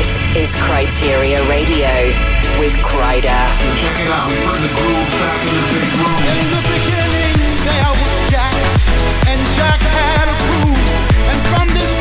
This is Criteria Radio with Kryder. Check it out, bring the groove back in the big room. In the beginning, there was Jack, and Jack had a groove, and from this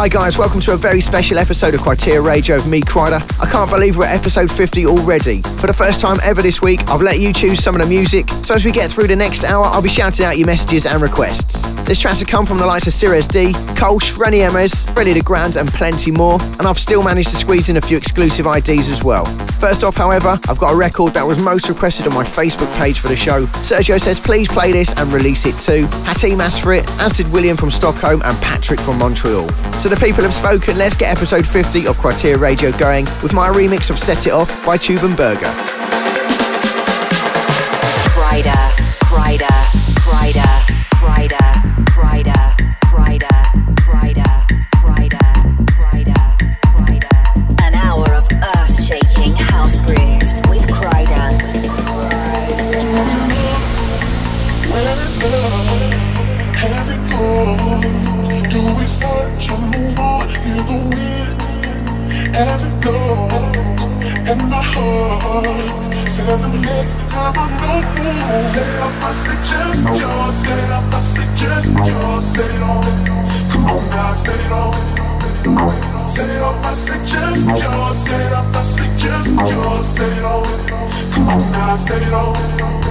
Hi guys, welcome to a very special episode of Criteria Radio of me, Kryder. I can't believe we're at episode 50 already. For the first time ever this week, I've let you choose some of the music, so as we get through the next hour, I'll be shouting out your messages and requests. This track has come from the likes of Sirius D, Kolsch, Rene Amesz, Fedde Le Grand, and plenty more, and I've still managed to squeeze in a few exclusive IDs as well. First off, however, I've got a record that was most requested on my Facebook page for the show. Sergio says please play this and release it too. Hatim asked for it, as did William from Stockholm and Patrick from Montreal. So the people have spoken, let's get episode 50 of Criteria Radio going with my remix of Set It Off by Tube and Berger. Set it goes, do we search or move on? Either way, as it goes, and my heart says it needs to have a new move Stay up, I suggest yours. Stay up, I suggest yours. Set it on. Come on now, set it on. Stay up, I suggest yours. Stay up, I suggest yours. Set it on. Come on now, set it on.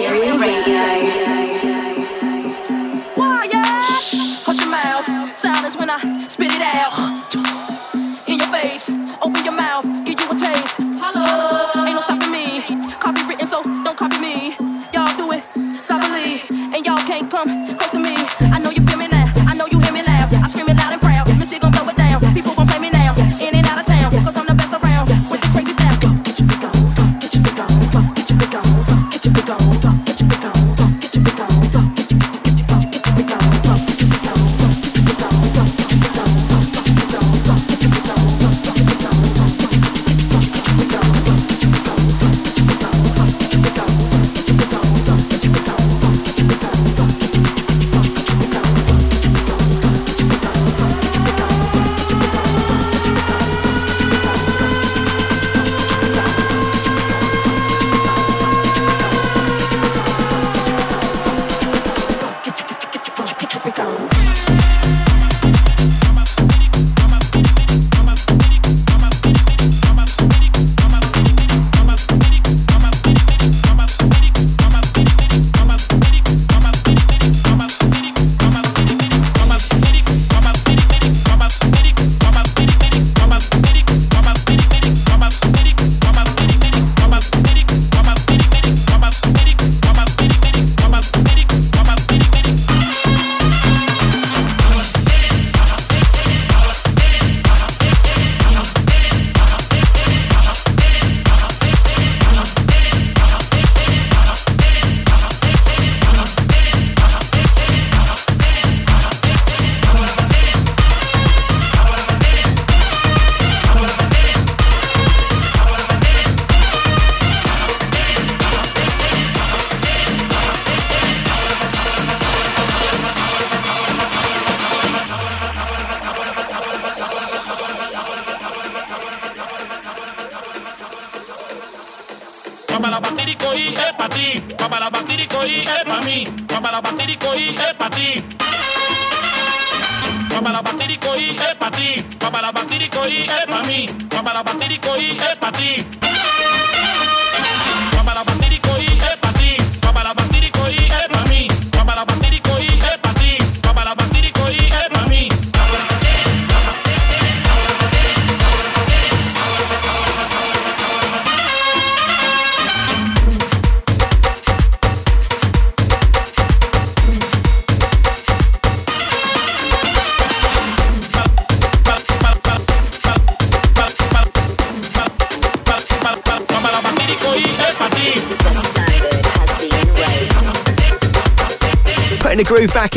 Get your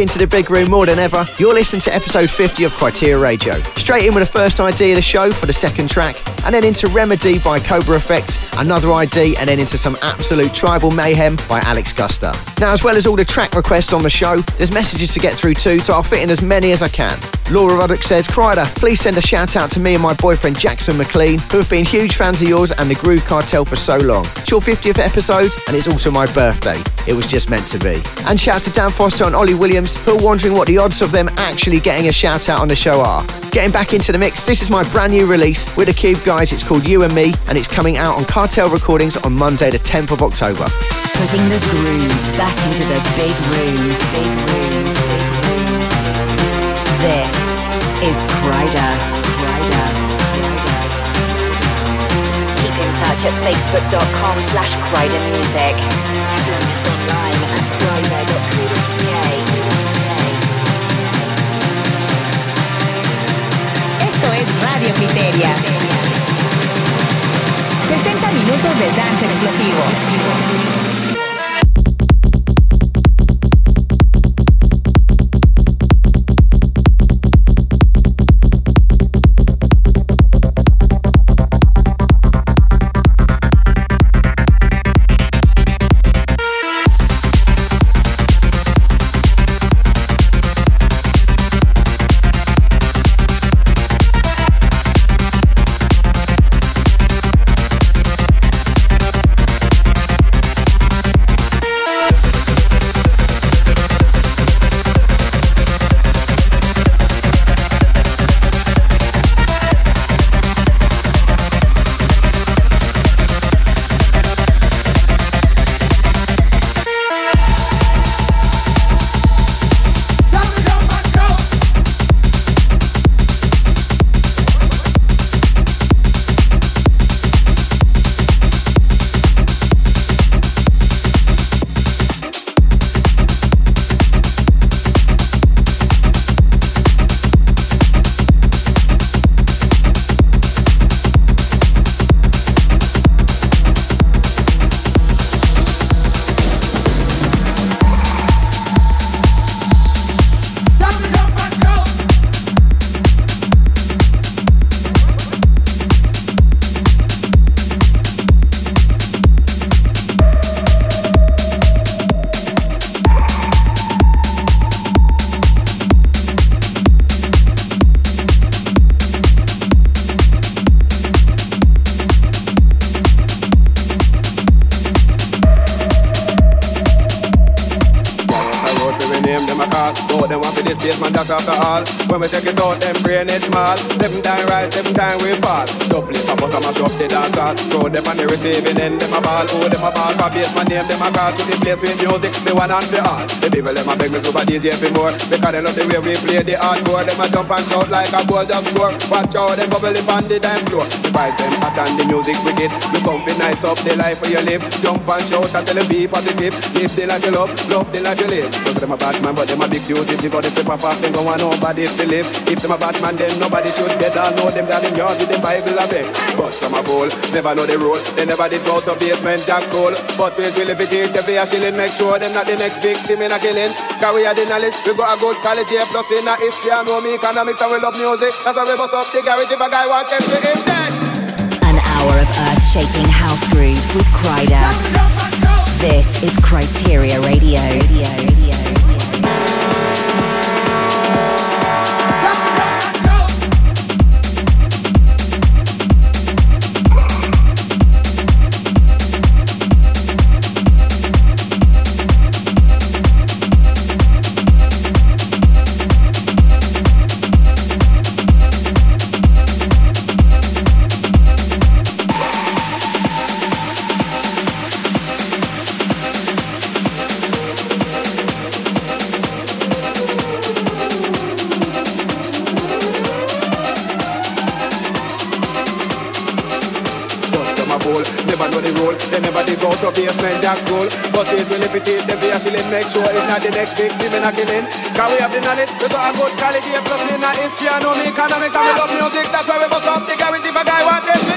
into the big room more than ever, you're listening to episode 50 of Criteria Radio. Straight in with the first ID of the show for the second track, and then into Remedy by Cobra Effect, another ID, and then into some absolute tribal mayhem by Alex Guesta. Now, as well as all the track requests on the show, there's messages to get through too, so I'll fit in as many as I can. Laura Ruddock says, Kryder, please send a shout out to me and my boyfriend Jackson McLean, who have been huge fans of yours and the Groove Cartel for so long. It's your 50th episode, and it's also my birthday. It was just meant to be. And shout out to Dan Foster and Ollie Williams, who are wondering what the odds of them actually getting a shout out on the show are. Getting back into the mix, this is my brand new release with the Cube guys. It's called You and Me, and it's coming out on Cartel Recordings on Monday, the 10th of October. Putting the groove back into the big room. Big room. This is Kryder. Kryder. Keep in touch at slash Kryder Music. Join us online at. Esto es Radio Criteria. 60 minutos de explosivo. When we check it out, brain it small. Seven time rise, seven time we fall. Double it, I bust a mash up the dance hall. Throw them on the receiving end, them a ball. Oh, them a ball for basement name, them a call. To the place with music, the one and the all. The people them a beg me super DJ for more. Because they love the way we play the hardcore. Them a jump and shout like a ball just score. Watch out, them bubble up on the dance floor. The vibe them hot and the music wicked. Come be nice up the life where you live. Jump and shout and tell them be positive. Live the life you love, love the life you live. So them a bad man, but them a big duty. If got the paper pop, them go want nobody to live. If them a bad man, then nobody should get all know them that in yard with them Bible a beg. But some a bowl, never know the rule. They never did go to Basement Jaxx school. But we will if it is if a shilling, make sure them not the next victim in a killing. Cause we are the knowledge, we got a good college here, plus in a history and know me economics and we love music. That's why we bust up the garage if a guy want them to him dead. An hour of earth shaking house grooves with Kryder. This is Criteria. Radio. Radio. They be a shilling, make sure it's not the next victim in a killing. Cause we have the knowledge, we got a good here, plus in a history, I know economics, and we love music, that's why we bust up the guarantee a guy want this,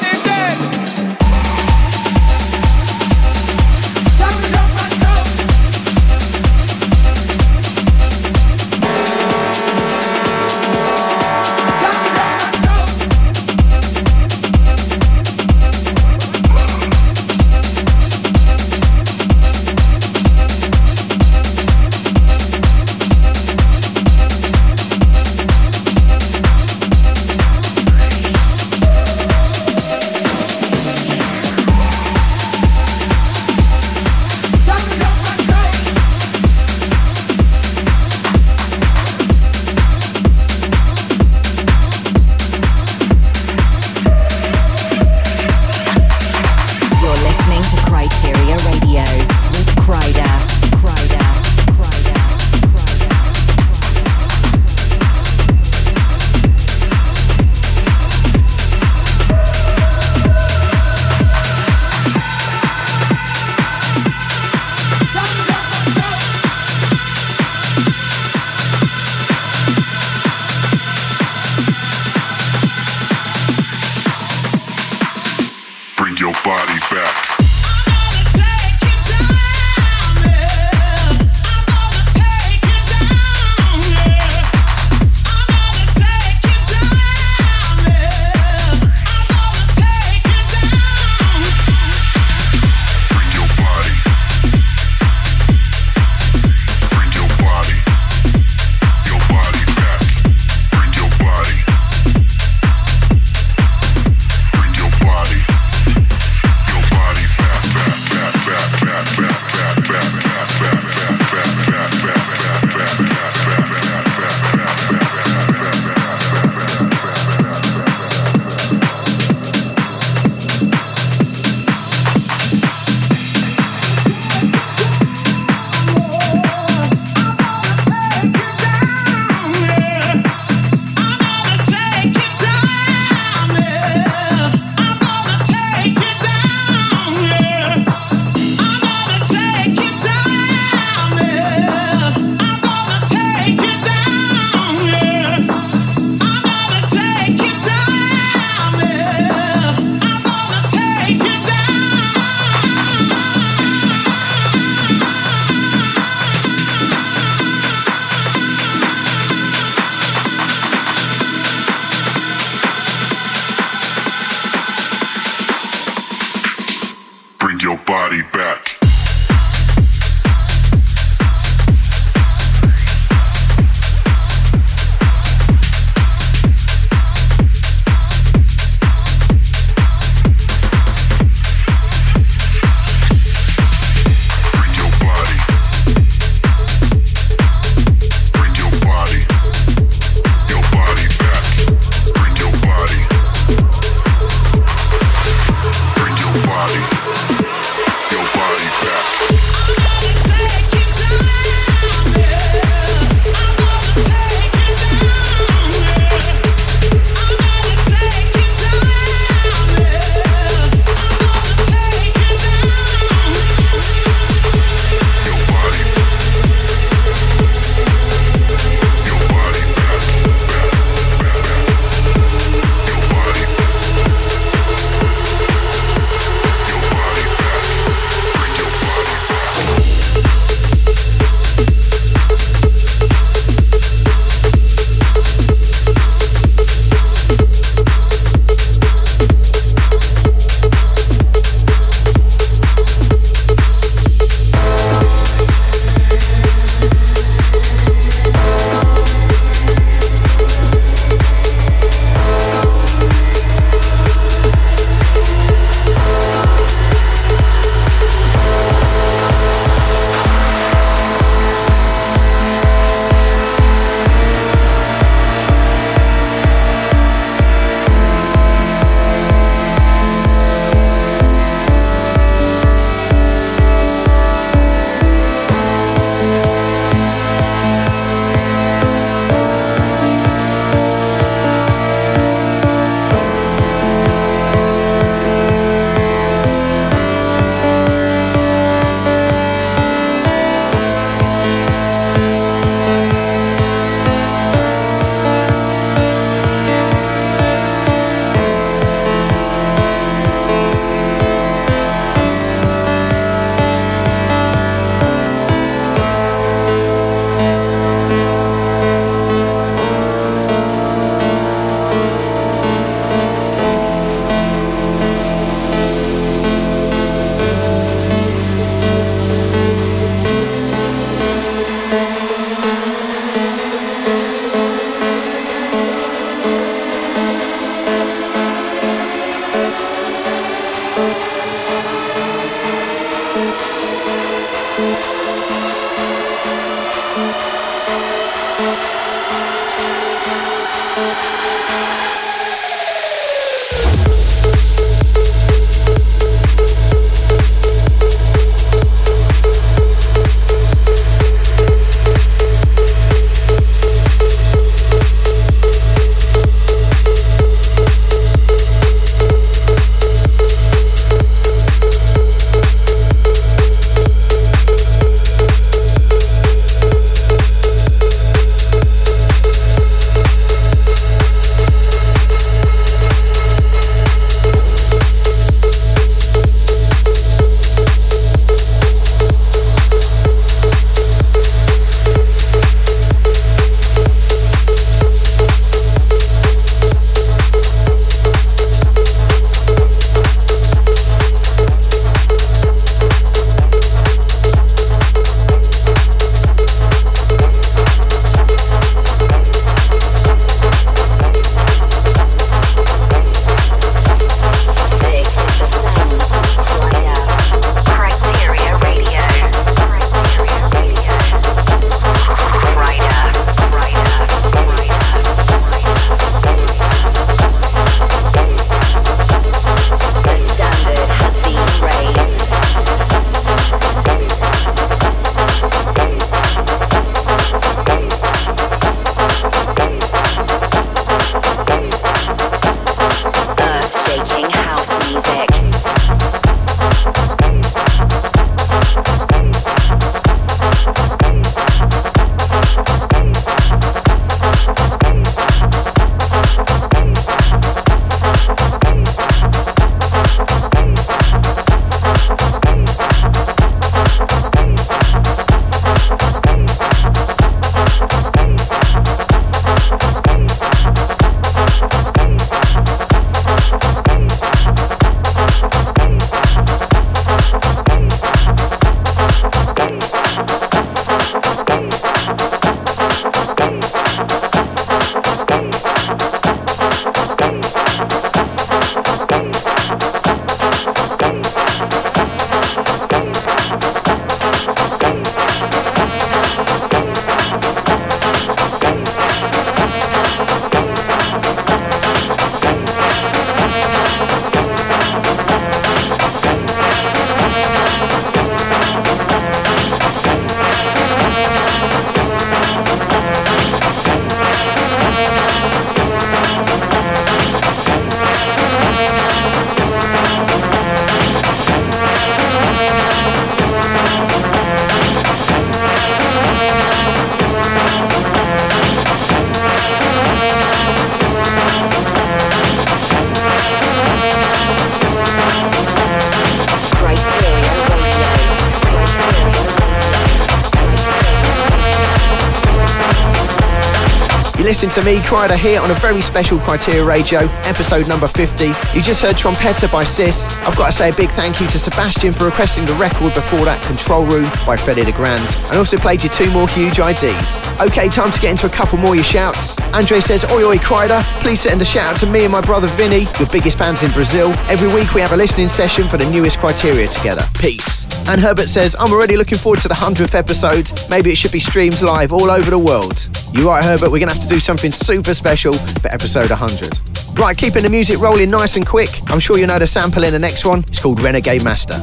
to me, Kryder, here on a very special Criteria Radio, episode number 50. You just heard Trompeter by Sis. I've got to say a big thank you to Sebastian for requesting the record before that, Control Room by Fedde Le Grand. And also played you two more huge IDs. Okay, time to get into a couple more your shouts. Andre says, Oi oi Kryder, please send a shout out to me and my brother Vinny, your biggest fans in Brazil. Every week we have a listening session for the newest Criteria together. Peace. And Herbert says, I'm already looking forward to the 100th episode. Maybe it should be streamed live all over the world. You're right, Herbert, we're going to have to do something super special for episode 100. Right, keeping the music rolling nice and quick. I'm sure you know the sample in the next one. It's called Renegade Master.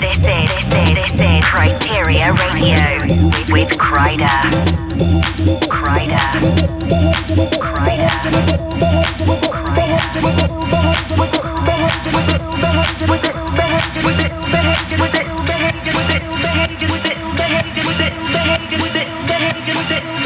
This is, this is, this is Criteria Radio with, Kryder. You.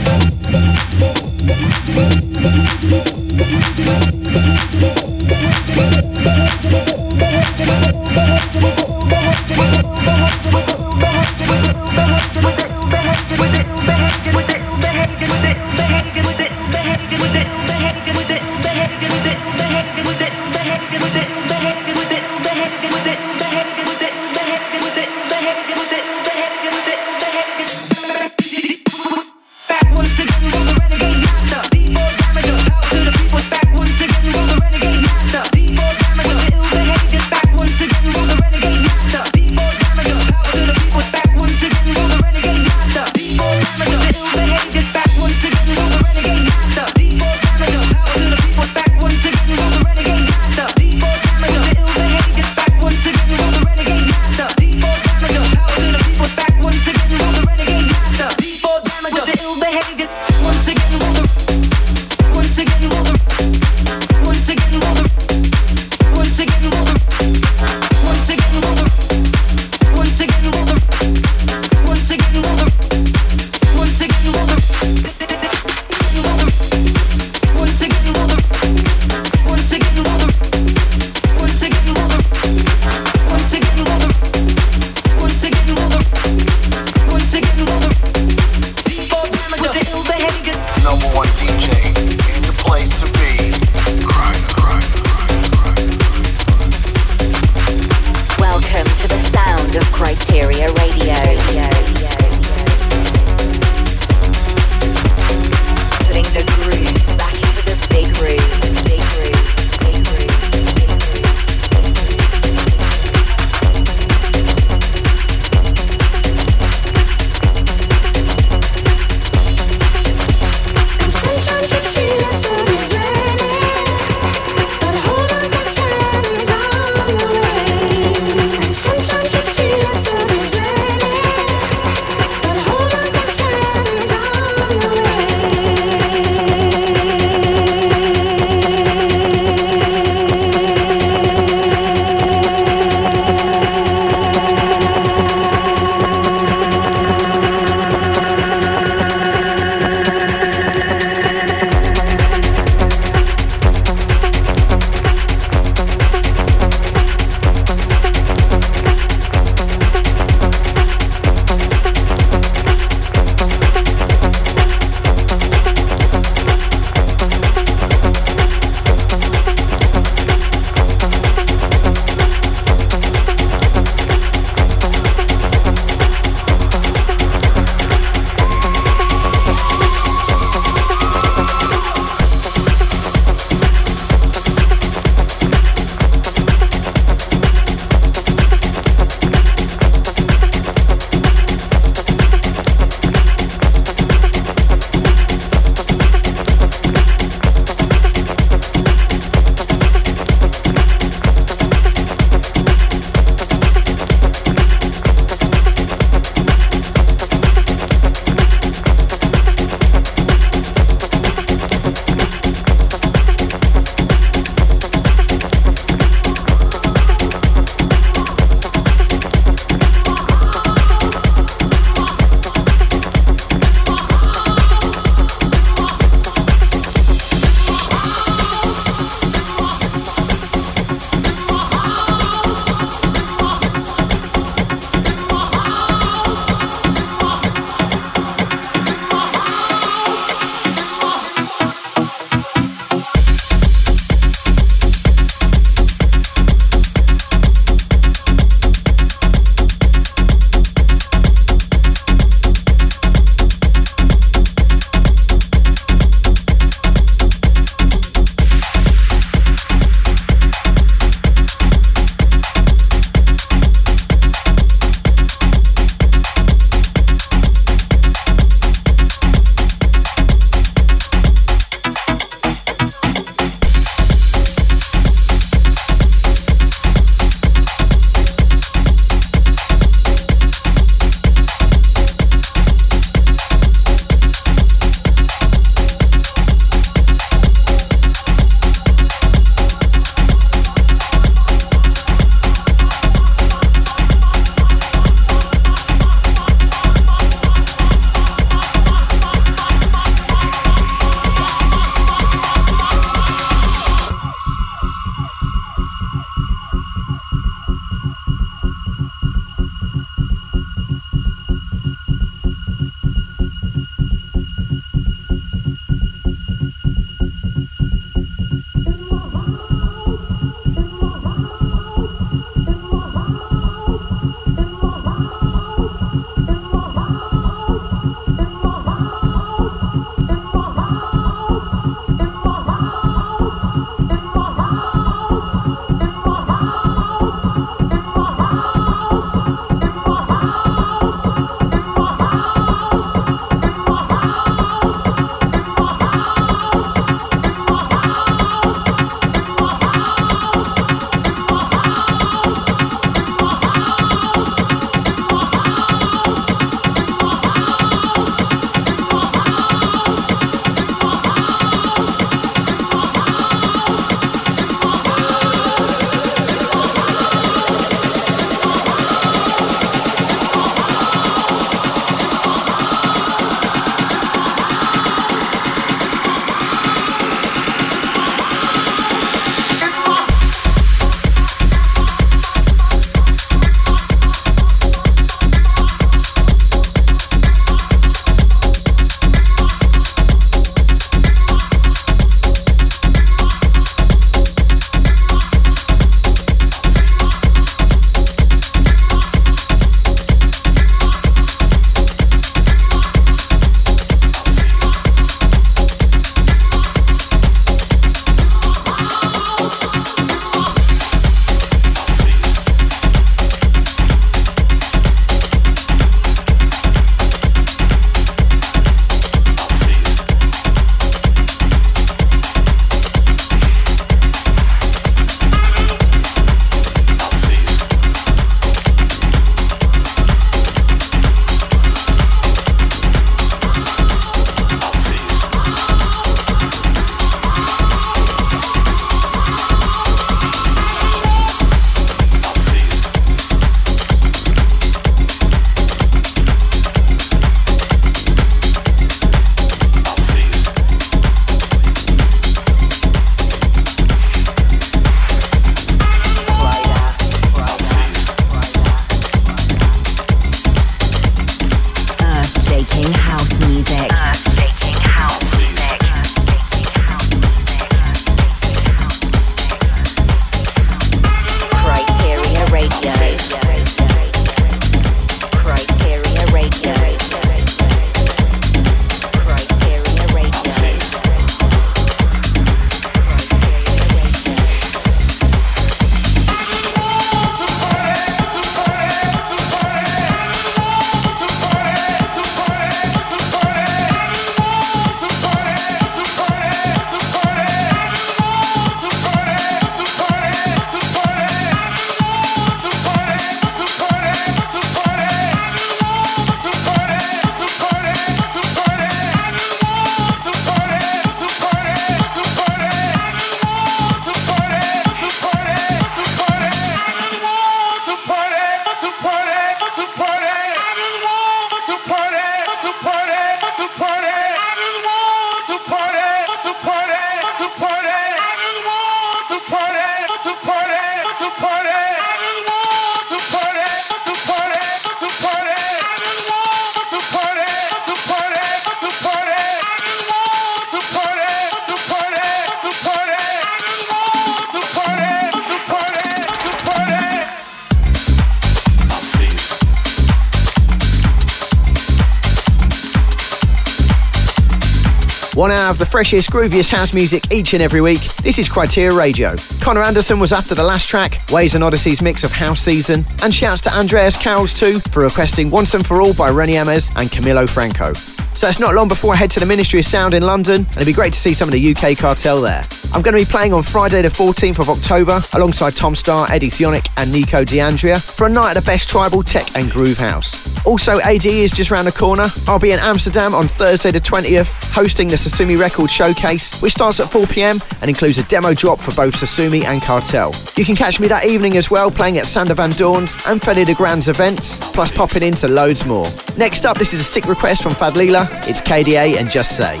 One hour of the freshest, grooviest house music each and every week. This is Kryteria Radio. Connor Anderson was after the last track, Ways and Odysseys mix of House Season, and shouts to Andreas Carols too for requesting Once and For All by Rene Amesz and Camilo Franco. So it's not long before I head to the Ministry of Sound in London, and it'd be great to see some of the UK cartel there. I'm going to be playing on Friday the 14th of October alongside Tom Staar, Eddie Thoneick, and Nico D'Andrea for a night of the best tribal tech and groove house. Also, AD is just round the corner. I'll be in Amsterdam on Thursday the 20th, hosting the Sosumi Record Showcase, which starts at 4 pm and includes a demo drop for both Sosumi and Cartel. You can catch me that evening as well, playing at Sander van Doorn's and Fedde Le Grand's events, plus popping into loads more. Next up, this is a sick request from Fadlila. It's KDA and Just Say.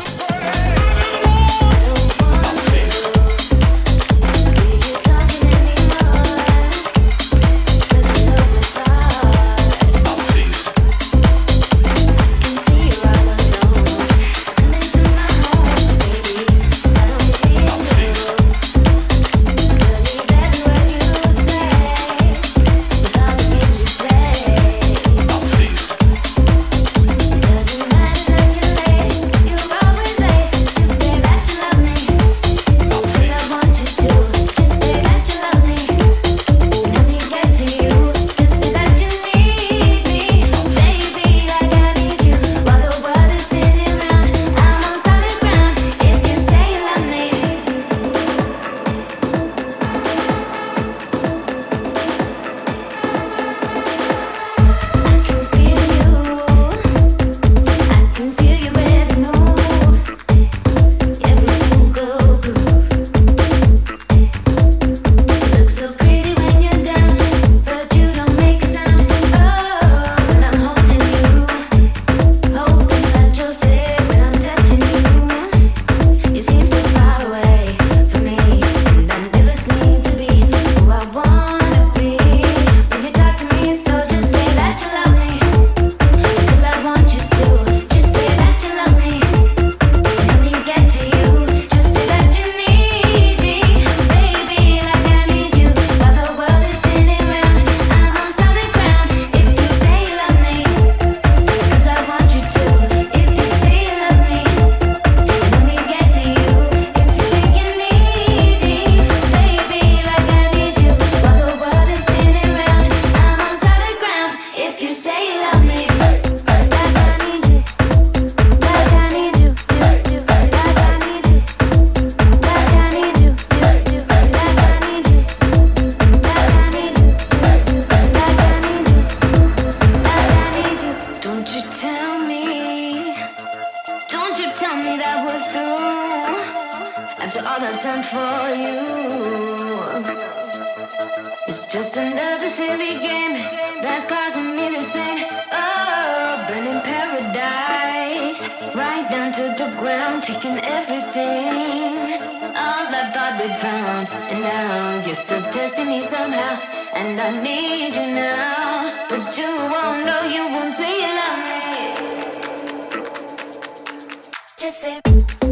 Mississippi.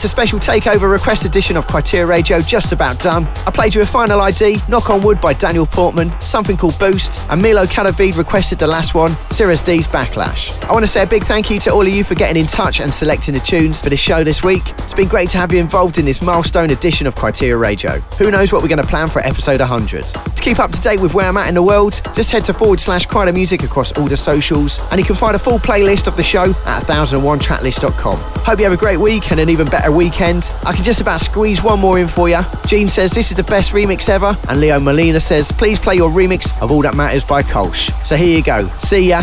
That's a special takeover request edition of Kryteria Radio just about done. I played you a final ID, Knock on Wood by Daniel Portman, something called Boost, and Milo Cadavid requested the last one, Cirrus D's Backlash. I want to say a big thank you to all of you for getting in touch and selecting the tunes for this show this week. It's been great to have you involved in this milestone edition of Kryteria Radio. Who knows what we're going to plan for episode 100. To keep up to date with where I'm at in the world, just head to forward slash Kryder Music across all the socials, and you can find a full playlist of the show at 1001tracklist.com. Hope you have a great week and an even better weekend. I can just about squeeze one more in for you. Gene says this is the best remix ever, and Leo Molina says please play your remix of All That Matters by Kolsch. So here you go. See ya.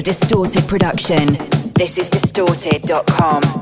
A distorted production. This is distorted.com.